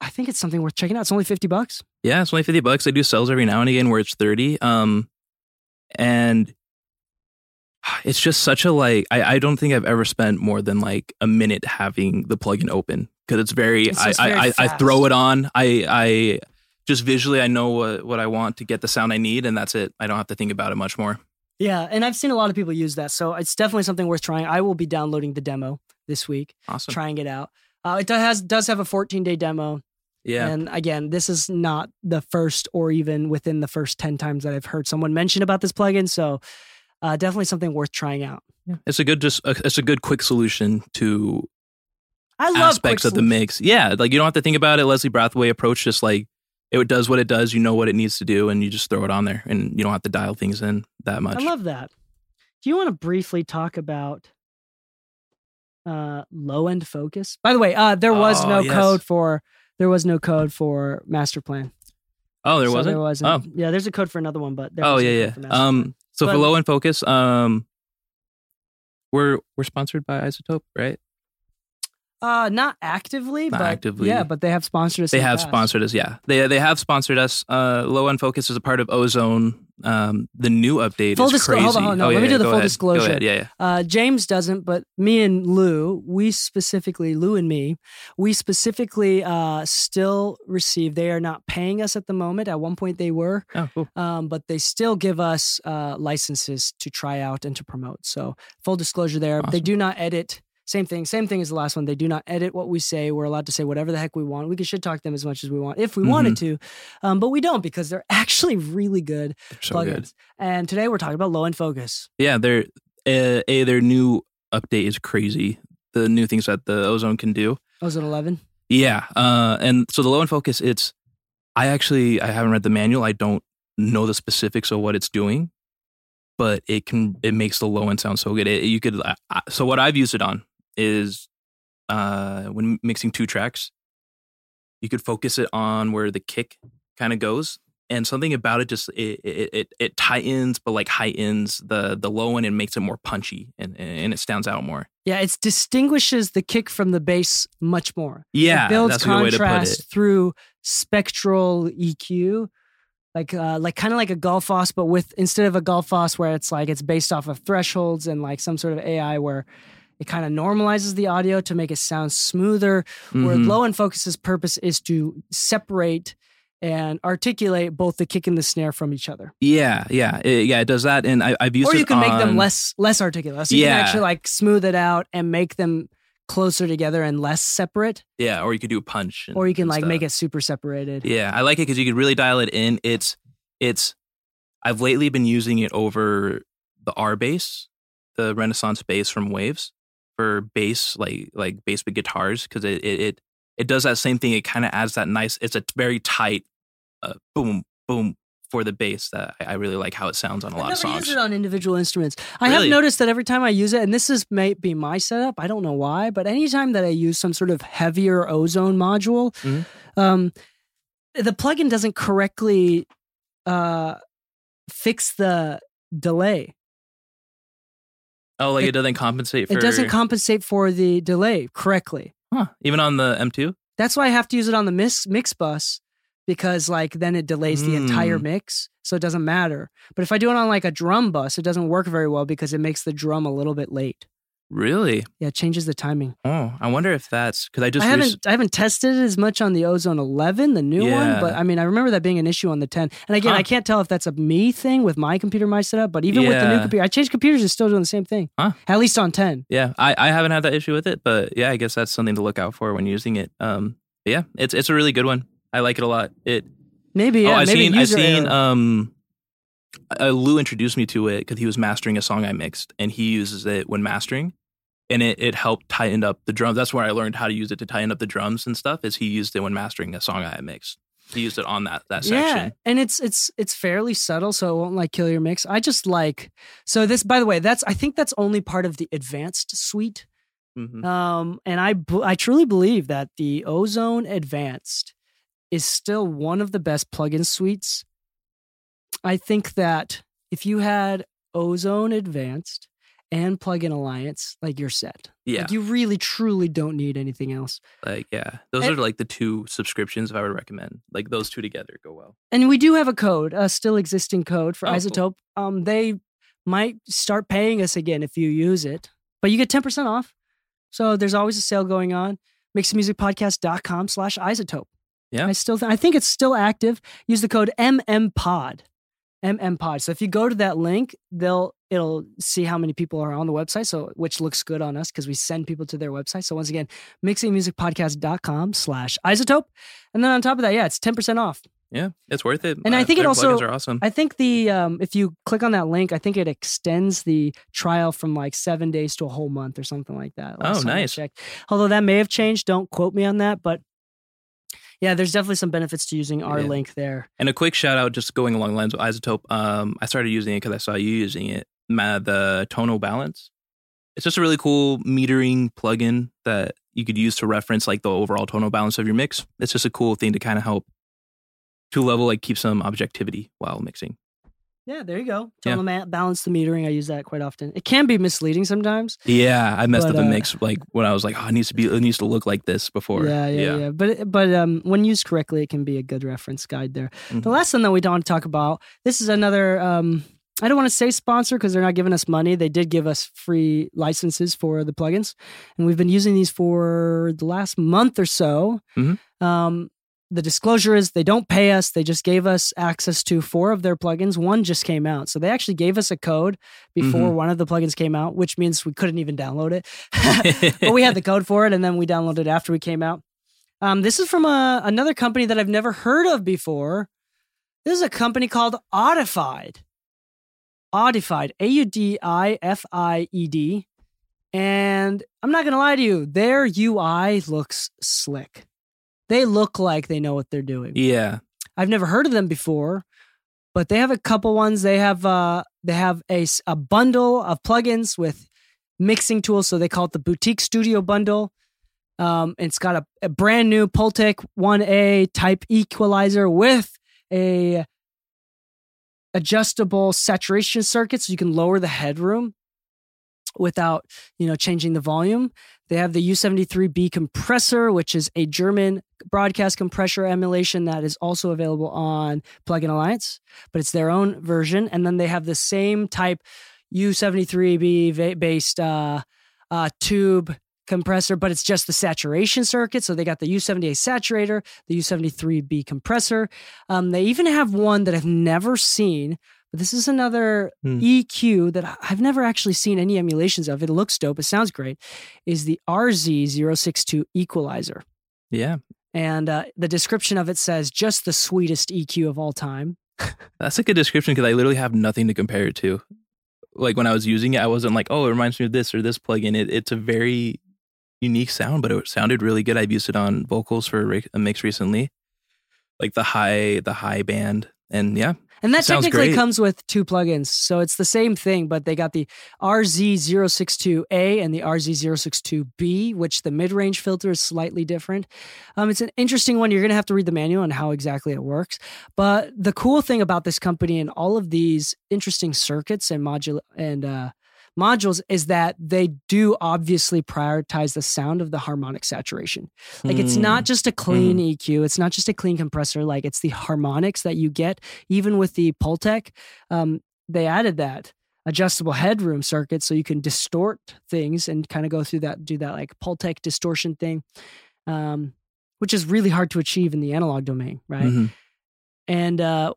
I think it's something worth checking out. It's only fifty bucks. Yeah, it's only fifty bucks. I do sales every now and again where it's thirty. Um, and it's just such a like. I, I don't think I've ever spent more than like a minute having the plugin open because it's very. It's I, just I, I I throw it on. I I just visually I know what what I want to get the sound I need, and that's it. I don't have to think about it much more. Yeah, and I've seen a lot of people use that, so it's definitely something worth trying. I will be downloading the demo this week, Awesome. trying it out. Uh, it does has does have a 14 day demo, Yeah. and again, this is not the first or even within the first 10 times that I've heard someone mention about this plugin. So, uh, definitely something worth trying out. It's a good just uh, it's a good quick solution to I love aspects of the mix. Yeah, like you don't have to think about it. Leslie Brathwaite approach just like it does what it does. You know what it needs to do, and you just throw it on there, and you don't have to dial things in that much. I love that. Do you want to briefly talk about uh, low end focus? By the way, uh, there was Oh, no yes. code for there was no code for master plan. oh, there So wasn't. There wasn't. Oh, Yeah, there's a code for another one, but there oh yeah, yeah. Um, so But- for low end focus, um, we're we're sponsored by iZotope, right? Uh, not actively, Not but actively. yeah, but they have sponsored us. They have past. sponsored us. Yeah, they they have sponsored us. Uh, Low End Focus is a part of Ozone. Um, the new update Full is disclo- crazy. hold on, hold on. No, oh, let yeah, me do yeah, the full ahead. Disclosure. Yeah, yeah. Uh, James doesn't, but me and Lu, we specifically, Lu and me, we specifically uh, still receive. They are not paying us at the moment. At one point, they were, Oh, cool. um, but they still give us uh, licenses to try out and to promote. So full disclosure there. They do not edit. Same thing. Same thing as the last one. They do not edit what we say. We're allowed to say whatever the heck we want. We can shit talk to them as much as we want if we wanted to, um, but we don't because they're actually really good so plugins. good. And today we're talking about low end focus. Yeah, their uh, a their new update is crazy. The new things that the Ozone can do. Ozone 11. Yeah, uh, and so the low end focus, it's. I actually I haven't read the manual. I don't know the specifics of what it's doing, but it can it makes the low end sound so good. It, you could uh, uh, so what I've used it on is uh, when mixing two tracks, you could focus it on where the kick kind of goes, and something about it just it it, it it tightens but like heightens the the low end and makes it more punchy and and it stands out more. Yeah, it distinguishes the kick from the bass much more. Yeah, it builds that's a good way to put contrast it. through spectral EQ, like uh, like kind of like a Gullfoss, but with instead of a Gullfoss where it's like it's based off of thresholds and like some sort of AI where it kind of normalizes the audio to make it sound smoother. Where Mhm. low end focus's purpose is to separate and articulate both the kick and the snare from each other. Yeah, yeah, it, yeah. It does that, and I, I've used. It. Or you can make them less less articulate. So you can actually like smooth it out and make them closer together and less separate. Yeah, or you could do a punch, and, or you can like stuff. make it super separated. Yeah, I like it because you could really dial it in. It's it's. I've lately been using it over the R bass, the Renaissance bass from Waves, for bass like like bass with guitars because it, it it it does that same thing. It kind of adds that nice. It's a very tight, uh, boom boom for the bass that I, I really like how it sounds on a I lot of songs. use it on individual instruments. I have noticed that every time I use it, and this is might be my setup. I don't know why, but anytime that I use some sort of heavier ozone module, Mhm. um, the plugin doesn't correctly uh, fix the delay. Oh, like it- it, doesn't compensate for It doesn't compensate for the delay correctly. huh, even on the M2. That's why I have to use it on the mix mix bus because like then it delays the entire Mm. mix, so it doesn't matter. But if I do it on like a drum bus, it doesn't work very well because it makes the drum a little bit late. Really? Yeah, it changes the timing. Oh, I wonder if that's because I just I haven't I haven't tested it as much on the Ozone 11, the new one, but I mean I remember that being an issue on the 10. And again, Huh. I can't tell if that's a me thing with my computer, my setup, but even with the new computer, I changed computers, it's still doing the same thing. Huh. At least on 10. Yeah, I, I haven't had that issue with it, but yeah, I guess that's something to look out for when using it. Um, yeah, it's it's a really good one. I like it a lot. It Maybe yeah, oh, I maybe seen I user seen error. um, uh, Lu introduced me to it because he was mastering a song I mixed, and he uses it when mastering, and it it helped tighten up the drums. That's where I learned how to use it to tighten up the drums and stuff. Is he used it when mastering a song I had mixed. He used it on that that section. Yeah, and it's it's it's fairly subtle, so it won't like kill your mix. I just like so this. By the way, that's I think that's only part of the advanced suite. Mhm. Um, and I I truly believe that the Ozone Advanced is still one of the best plugin suites. I think that if you had Ozone Advanced and Plugin Alliance, like you're set. Yeah, Like you really truly don't need anything else. like yeah, those And- are like the two subscriptions if I would recommend. Like those two together go well. And we do have a code, a still existing code for Oh, cool. iZotope. Um, they might start paying us again if you use it, but you get 10% off. So there's always a sale going on. Mixedmusicpodcast.com slash isotope. Yeah. I still th- I think it's still active. Use the code MMPOD. MMPOD. So if you go to that link, they'll it'll see how many people are on the website. So which looks good on us because we send people to their website. So once again, mixingmusicpodcast.com slash isotope. And then on top of that, yeah, it's 10% off. Yeah, it's worth it. And I Uh, think it also- are awesome. I think the um, if you click on that link, I think it extends the trial from like seven days to a whole month or something like that. last Oh, nice. check Although that may have changed. Don't quote me on that, but yeah, there's definitely some benefits to using our Yeah. link there. And a quick shout out, just going along the lines of iZotope. Um, I started using it because I saw you using it. The tonal balance. It's just a really cool metering plugin that you could use to reference like the overall tonal balance of your mix. It's just a cool thing to kind of help to level like keep some objectivity while mixing. Yeah, there you go. Yeah. Ma- balance the metering. I use that quite often. It can be misleading sometimes. Yeah, I messed But, up a uh, mix like when I was like, oh, it needs to be, it needs to look like this before. Yeah, yeah, yeah. But but um, when used correctly, it can be a good reference guide there. The Mhm. last one that we don't want to talk about. This is another. Um, I don't want to say sponsor because they're not giving us money. They did give us free licenses for the plugins, and we've been using these for the last month or so. Mhm. Um, the disclosure is they don't pay us. They just gave us access to four of their plugins. One just came out, so they actually gave us a code before Mhm. one of the plugins came out, which means we couldn't even download it. but we had the code for it, and then we downloaded it after we came out. Um, this is from a, another company that I've never heard of before. This is a company called Audified. Audified, A U D I F I E D. And I'm not going to lie to you, their UI looks slick. They look like they know what they're doing. yeah. I've never heard of them before, but they have a couple ones. They have uh they have a, a bundle of plugins with mixing tools, so they call it the Boutique Studio Bundle. Um, it's got a, a brand new Pultec 1A type equalizer with a adjustable saturation circuit, so you can lower the headroom without you know changing the volume. They have the U73B compressor, which is a German broadcast compressor emulation that is also available on Plugin Alliance, but it's their own version. And then they have the same type U73B based uh, uh, tube compressor, but it's just the saturation circuit. So they got the U78 saturator, the U73B compressor. Um, they even have one that I've never seen. But this is another Hmm. EQ that I've never actually seen any emulations of. It looks dope. It sounds great. Is the RZ062 equalizer. Yeah. And uh, the description of it says just the sweetest EQ of all time. That's a good description because I literally have nothing to compare it to. Like when I was using it, I wasn't like, oh, it reminds me of this or this plugin. It, it's a very unique sound, but it sounded really good. I've used it on vocals for a, mix recently, like the high, the high band, and yeah, And that technically great. comes with two plugins. So it's the same thing, but they got the RZ062A and the RZ062B, which the mid range filter is slightly different. Um, it's an interesting one. You're going to have to read the manual on how exactly it works. But the cool thing about this company and all of these interesting circuits and module and uh, modules is that they do obviously prioritize the sound of the harmonic saturation. Like it's Hmm. not just a clean EQ, it's not just a clean compressor. Like it's the harmonics that you get, even with the Pultec. Um, they added that adjustable headroom circuit so you can distort things and kind of go through that, do that like Pultec distortion thing, um, which is really hard to achieve in the analog domain, right? Mhm. And uh,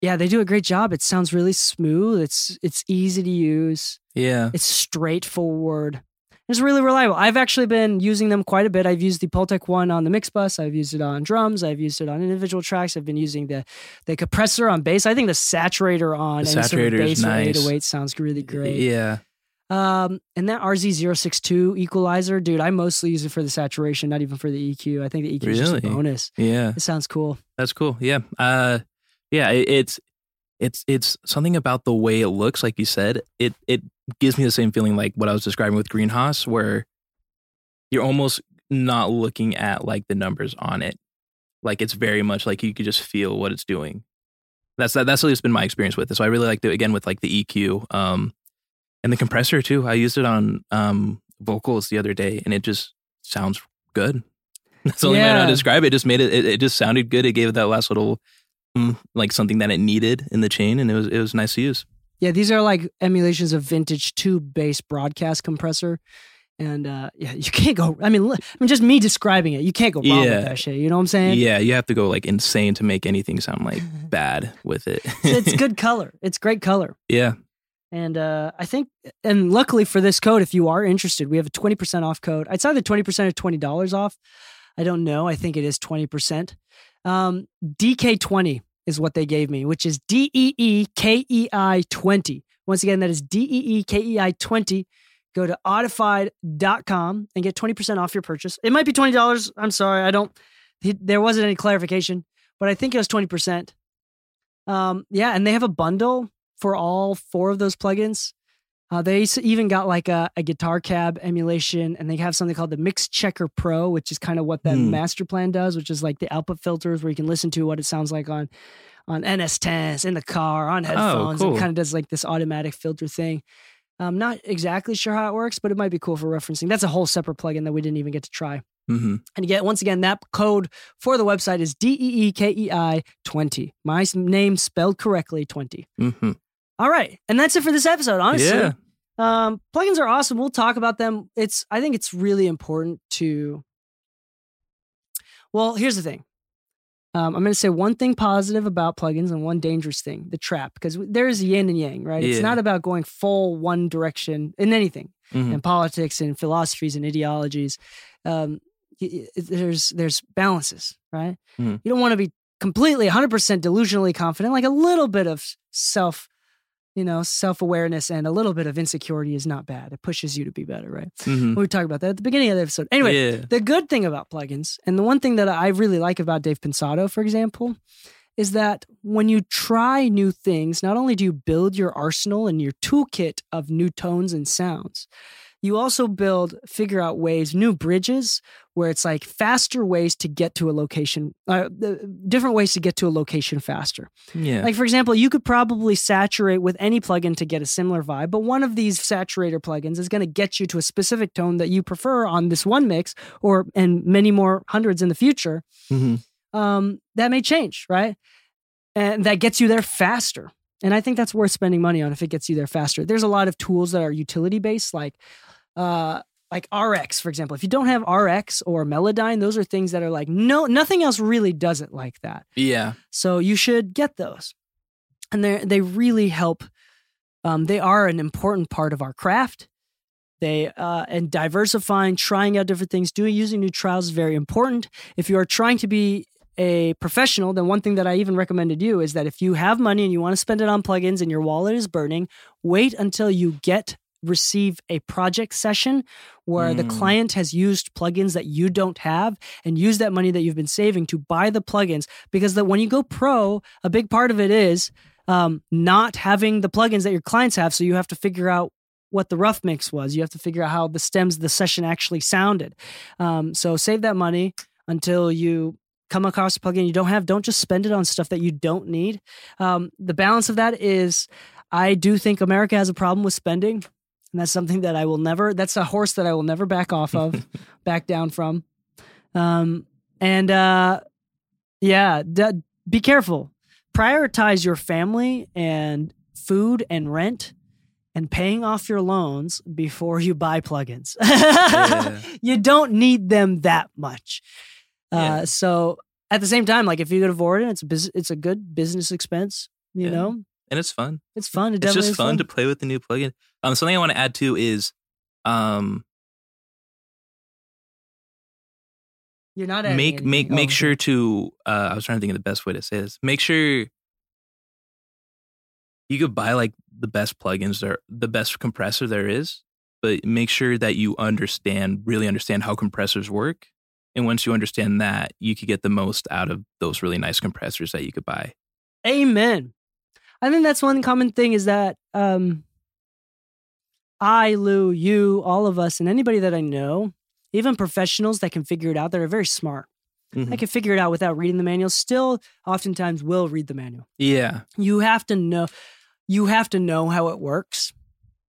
yeah, they do a great job. It sounds really smooth. It's it's easy to use. yeah, It's straightforward. It's really reliable. I've actually been using them quite a bit. I've used the Pultec one on the mix bus. I've used it on drums. I've used it on individual tracks. I've been using the the compressor on bass. I think the saturator on The any sort of saturator is bass or nice. 808 sounds really great. yeah. Um, and that RZ062 equalizer, dude, I mostly use it for the saturation, not even for the EQ. I think the EQ is just a Really? bonus. Yeah, It sounds cool. that's cool. Yeah, uh, yeah. It, it's it's it's something about the way it looks. Like you said, it it gives me the same feeling like what I was describing with Greenhouse, where you're almost not looking at like the numbers on it. Like it's very much like you could just feel what it's doing. That's that, that's at least been my experience with it. So I really liked it again with like the EQ, um, and the compressor too. I used it on um vocals the other day, and it just sounds good. That's the only way I know to describe it. It just made it, it. It just sounded good. It gave it that last little, like something that it needed in the chain, and it was it was nice to use. Yeah, these are like emulations of vintage tube based broadcast compressor. And uh, yeah, you can't go. I mean, I mean, just me describing it, you can't go wrong Yeah. with that shit. You know what I'm saying? Yeah, you have to go like insane to make anything sound like bad with it. It's good color. It's great color. yeah, And uh, I think, and luckily for this code, if you are interested, we have a 20% off code. It's either 20% or $20 off. I don't know. I think it is 20%. Um, DK20 is what they gave me, which is D E E K E I 20. Once again, that is D E E K E I 20. Go to audified.com and get 20% off your purchase. It might be $20. I'm sorry. I don't, there wasn't any clarification, but I think it was 20%. Um, yeah, and they have a bundle for all four of those plugins. Uh, they even got like a, a guitar cab emulation, and they have something called the Mix Checker Pro, which is kind of what that Hmm. master plan does, which is like the output filters where you can listen to what it sounds like on on NS10s in the car on headphones. cool. It kind of does like this automatic filter thing. I'm not exactly sure how it works, but it might be cool for referencing. That's a whole separate plugin that we didn't even get to try. hmm And again, once again, that code for the website is D E E K E I 20. My name spelled correctly 20. hmm All right. And that's it for this episode, honestly. Yeah. Um, plugins are awesome. We'll talk about them. It's I think it's really important to Well, here's the thing. Um, I'm going to say one thing positive about plugins and one dangerous thing, the trap, because there's yin and yang, right? It's not about going full one direction in anything hmm and politics and philosophies and ideologies. Um, there's there's balances, right? Mhm. You don't want to be completely 100% delusionally confident. Like a little bit of self, you know, self awareness and a little bit of insecurity is not bad. It pushes you to be better, right? hmm We talked about that at the beginning of the episode. Anyway, yeah. the good thing about plugins, and the one thing that I really like about Dave Pensado, for example, is that when you try new things, not only do you build your arsenal and your toolkit of new tones and sounds, you also build, figure out ways, new bridges where it's like faster ways to get to a location, uh, different ways to get to a location faster. Yeah. Like, for example, you could probably saturate with any plugin to get a similar vibe, but one of these saturator plugins is going to get you to a specific tone that you prefer on this one mix or and many more hundreds in the future. hmm Um, that may change, right? And that gets you there faster. And I think that's worth spending money on if it gets you there faster. There's a lot of tools that are utility based, like uh like RX, for example. If you don't have RX or Melodyne, those are things that are like no nothing else really does it like that. Yeah. So you should get those. And they they really help. Um, they are an important part of our craft. They uh, and diversifying, trying out different things, doing using new trials is very important. If you are trying to be a professional, then one thing that I even recommended you is that if you have money and you want to spend it on plugins and your wallet is burning, wait until you get receive a project session where the Mm. client has used plugins that you don't have and use that money that you've been saving to buy the plugins. Because that when you go pro a big part of it is um, not having the plugins that your clients have. So you have to figure out what the rough mix was. You have to figure out how the stems of the session actually sounded. Um, so save that money until you come across a plugin you don't have. Don't just spend it on stuff that you don't need. Um, the balance of that is i do think america has a problem with spending and that's something that I will never. That's a horse that I will never back off of, back down from. Um, and uh, yeah, d- be careful. Prioritize your family and food and rent and paying off your loans before you buy plugins. Yeah. you don't need them that much. Uh, So at the same time, like if you could afford it, it's a bus- it's a good business expense. You Yeah. know, And it's fun. it's fun. It it's just is fun, to play with the new plugin. Um, something I want to add too is, um, You're not make make anything. make Oh, sure to. Uh, I was trying to think of the best way to say this. Make sure you could buy like the best plugins there, the best compressor there is, but make sure that you understand, really understand how compressors work. And once you understand that, you could get the most out of those really nice compressors that you could buy. Amen. I think that's one common thing is that um, I, Lu, you, all of us, and anybody that I know, even professionals that can figure it out, that are very smart. Mhm. I can figure it out without reading the manual. Still, oftentimes will read the manual. Yeah, You have to know. You have to know how it works.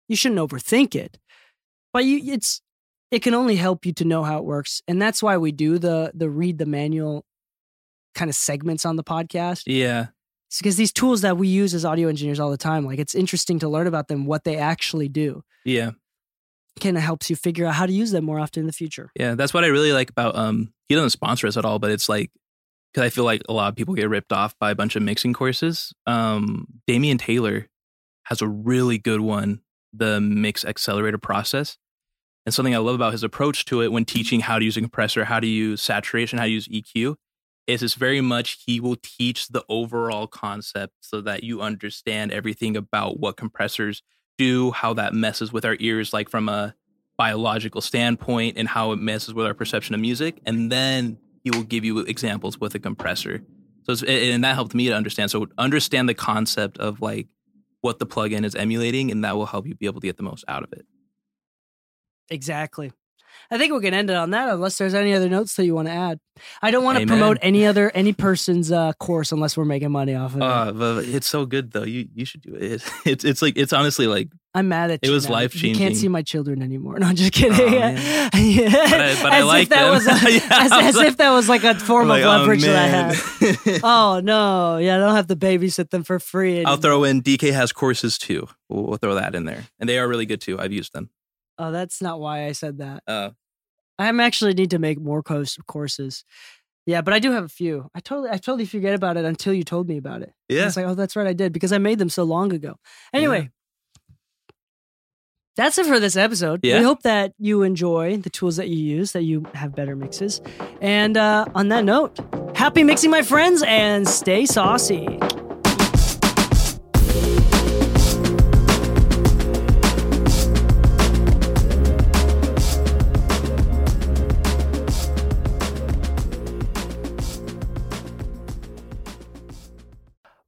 You shouldn't overthink it, but you it's it can only help you to know how it works, and that's why we do the the read the manual kind of segments on the podcast. yeah, because these tools that we use as audio engineers all the time, like it's interesting to learn about them, what they actually do. yeah. Kind of helps you figure out how to use them more often in the future. Yeah, that's what I really like about um he doesn't sponsor us at all, but it's like because I feel like a lot of people get ripped off by a bunch of mixing courses. Um Damian Taylor has a really good one, the mix accelerator process. And something I love about his approach to it when teaching how to use a compressor, how to use saturation, how to use EQ, is it's very much he will teach the overall concept so that you understand everything about what compressors do, how that messes with our ears, like from a biological standpoint and how it messes with our perception of music. And then he will give you examples with a compressor. So, and that helped me to understand. So, understand the concept of like what the plugin is emulating, and that will help you be able to get the most out of it. Exactly. I think we can end it on that unless there's any other notes that you want to add. I don't want to Amen. promote any other any person's uh, course unless we're making money off of it. Uh, but it's so good though. You you should do it. It's it's, it's like it's honestly like I'm mad at it was now. You can't see my children anymore. No, I'm just kidding. Oh. Yeah. But I- but I as like if that them. was a, Yeah, as, was as like- if that was like a form like, of oh, leverage that I had. Oh no, yeah, I don't have to babysit them for free. I'll throw in Dee Kei has courses too. We'll, we'll throw that in there, and they are really good too. I've used them. Oh, that's not why I said that. Uh, I actually need to make more course courses. Yeah, but I do have a few. I totally, I totally forget about it until you told me about it. Yeah, was like, oh, that's right, I did because I made them so long ago. Anyway, that's it for this episode. Yeah. We hope that you enjoy the tools that you use, that you have better mixes. And uh, on that note, happy mixing, my friends, and stay saucy.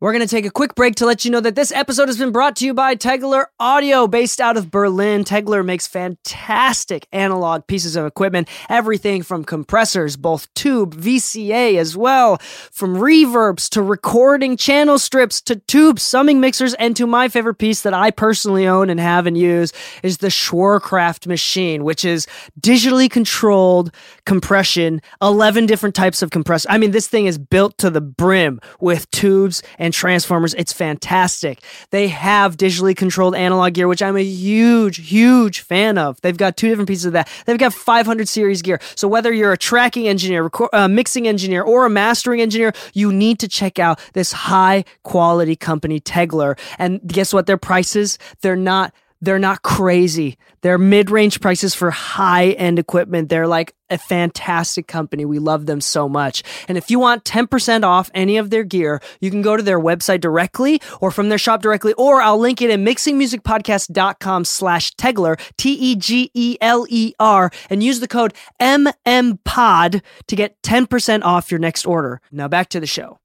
We're going to take a quick break to let you know that this episode has been brought to you by Tegeler Audio, based out of Berlin. Tegeler makes fantastic analog pieces of equipment, everything from compressors, both tube, VCA as well, from reverbs to recording channel strips to tube summing mixers, and to my favorite piece that I personally own and have and use is the Schwerkraft machine, which is digitally controlled compression, 11 different types of compressor. I mean, this thing is built to the brim with tubes and transformers. It's fantastic. They have digitally controlled analog gear, which I'm a huge, huge fan of. They've got two different pieces of that. They've got 500 series gear. So whether you're a tracking engineer, reco- uh, mixing engineer, or a mastering engineer, you need to check out this high quality company, Tegeler. And guess what? Their prices, they're not they're not crazy. They're mid-range prices for high-end equipment. They're like a fantastic company. We love them so much. And if you want 10% off any of their gear, you can go to their website directly or from their shop directly, or I'll link it in mixingmusicpodcast.com slash Tegeler, T-E-G-E-L-E-R, and use the code MMPOD to get 10% off your next order. Now back to the show.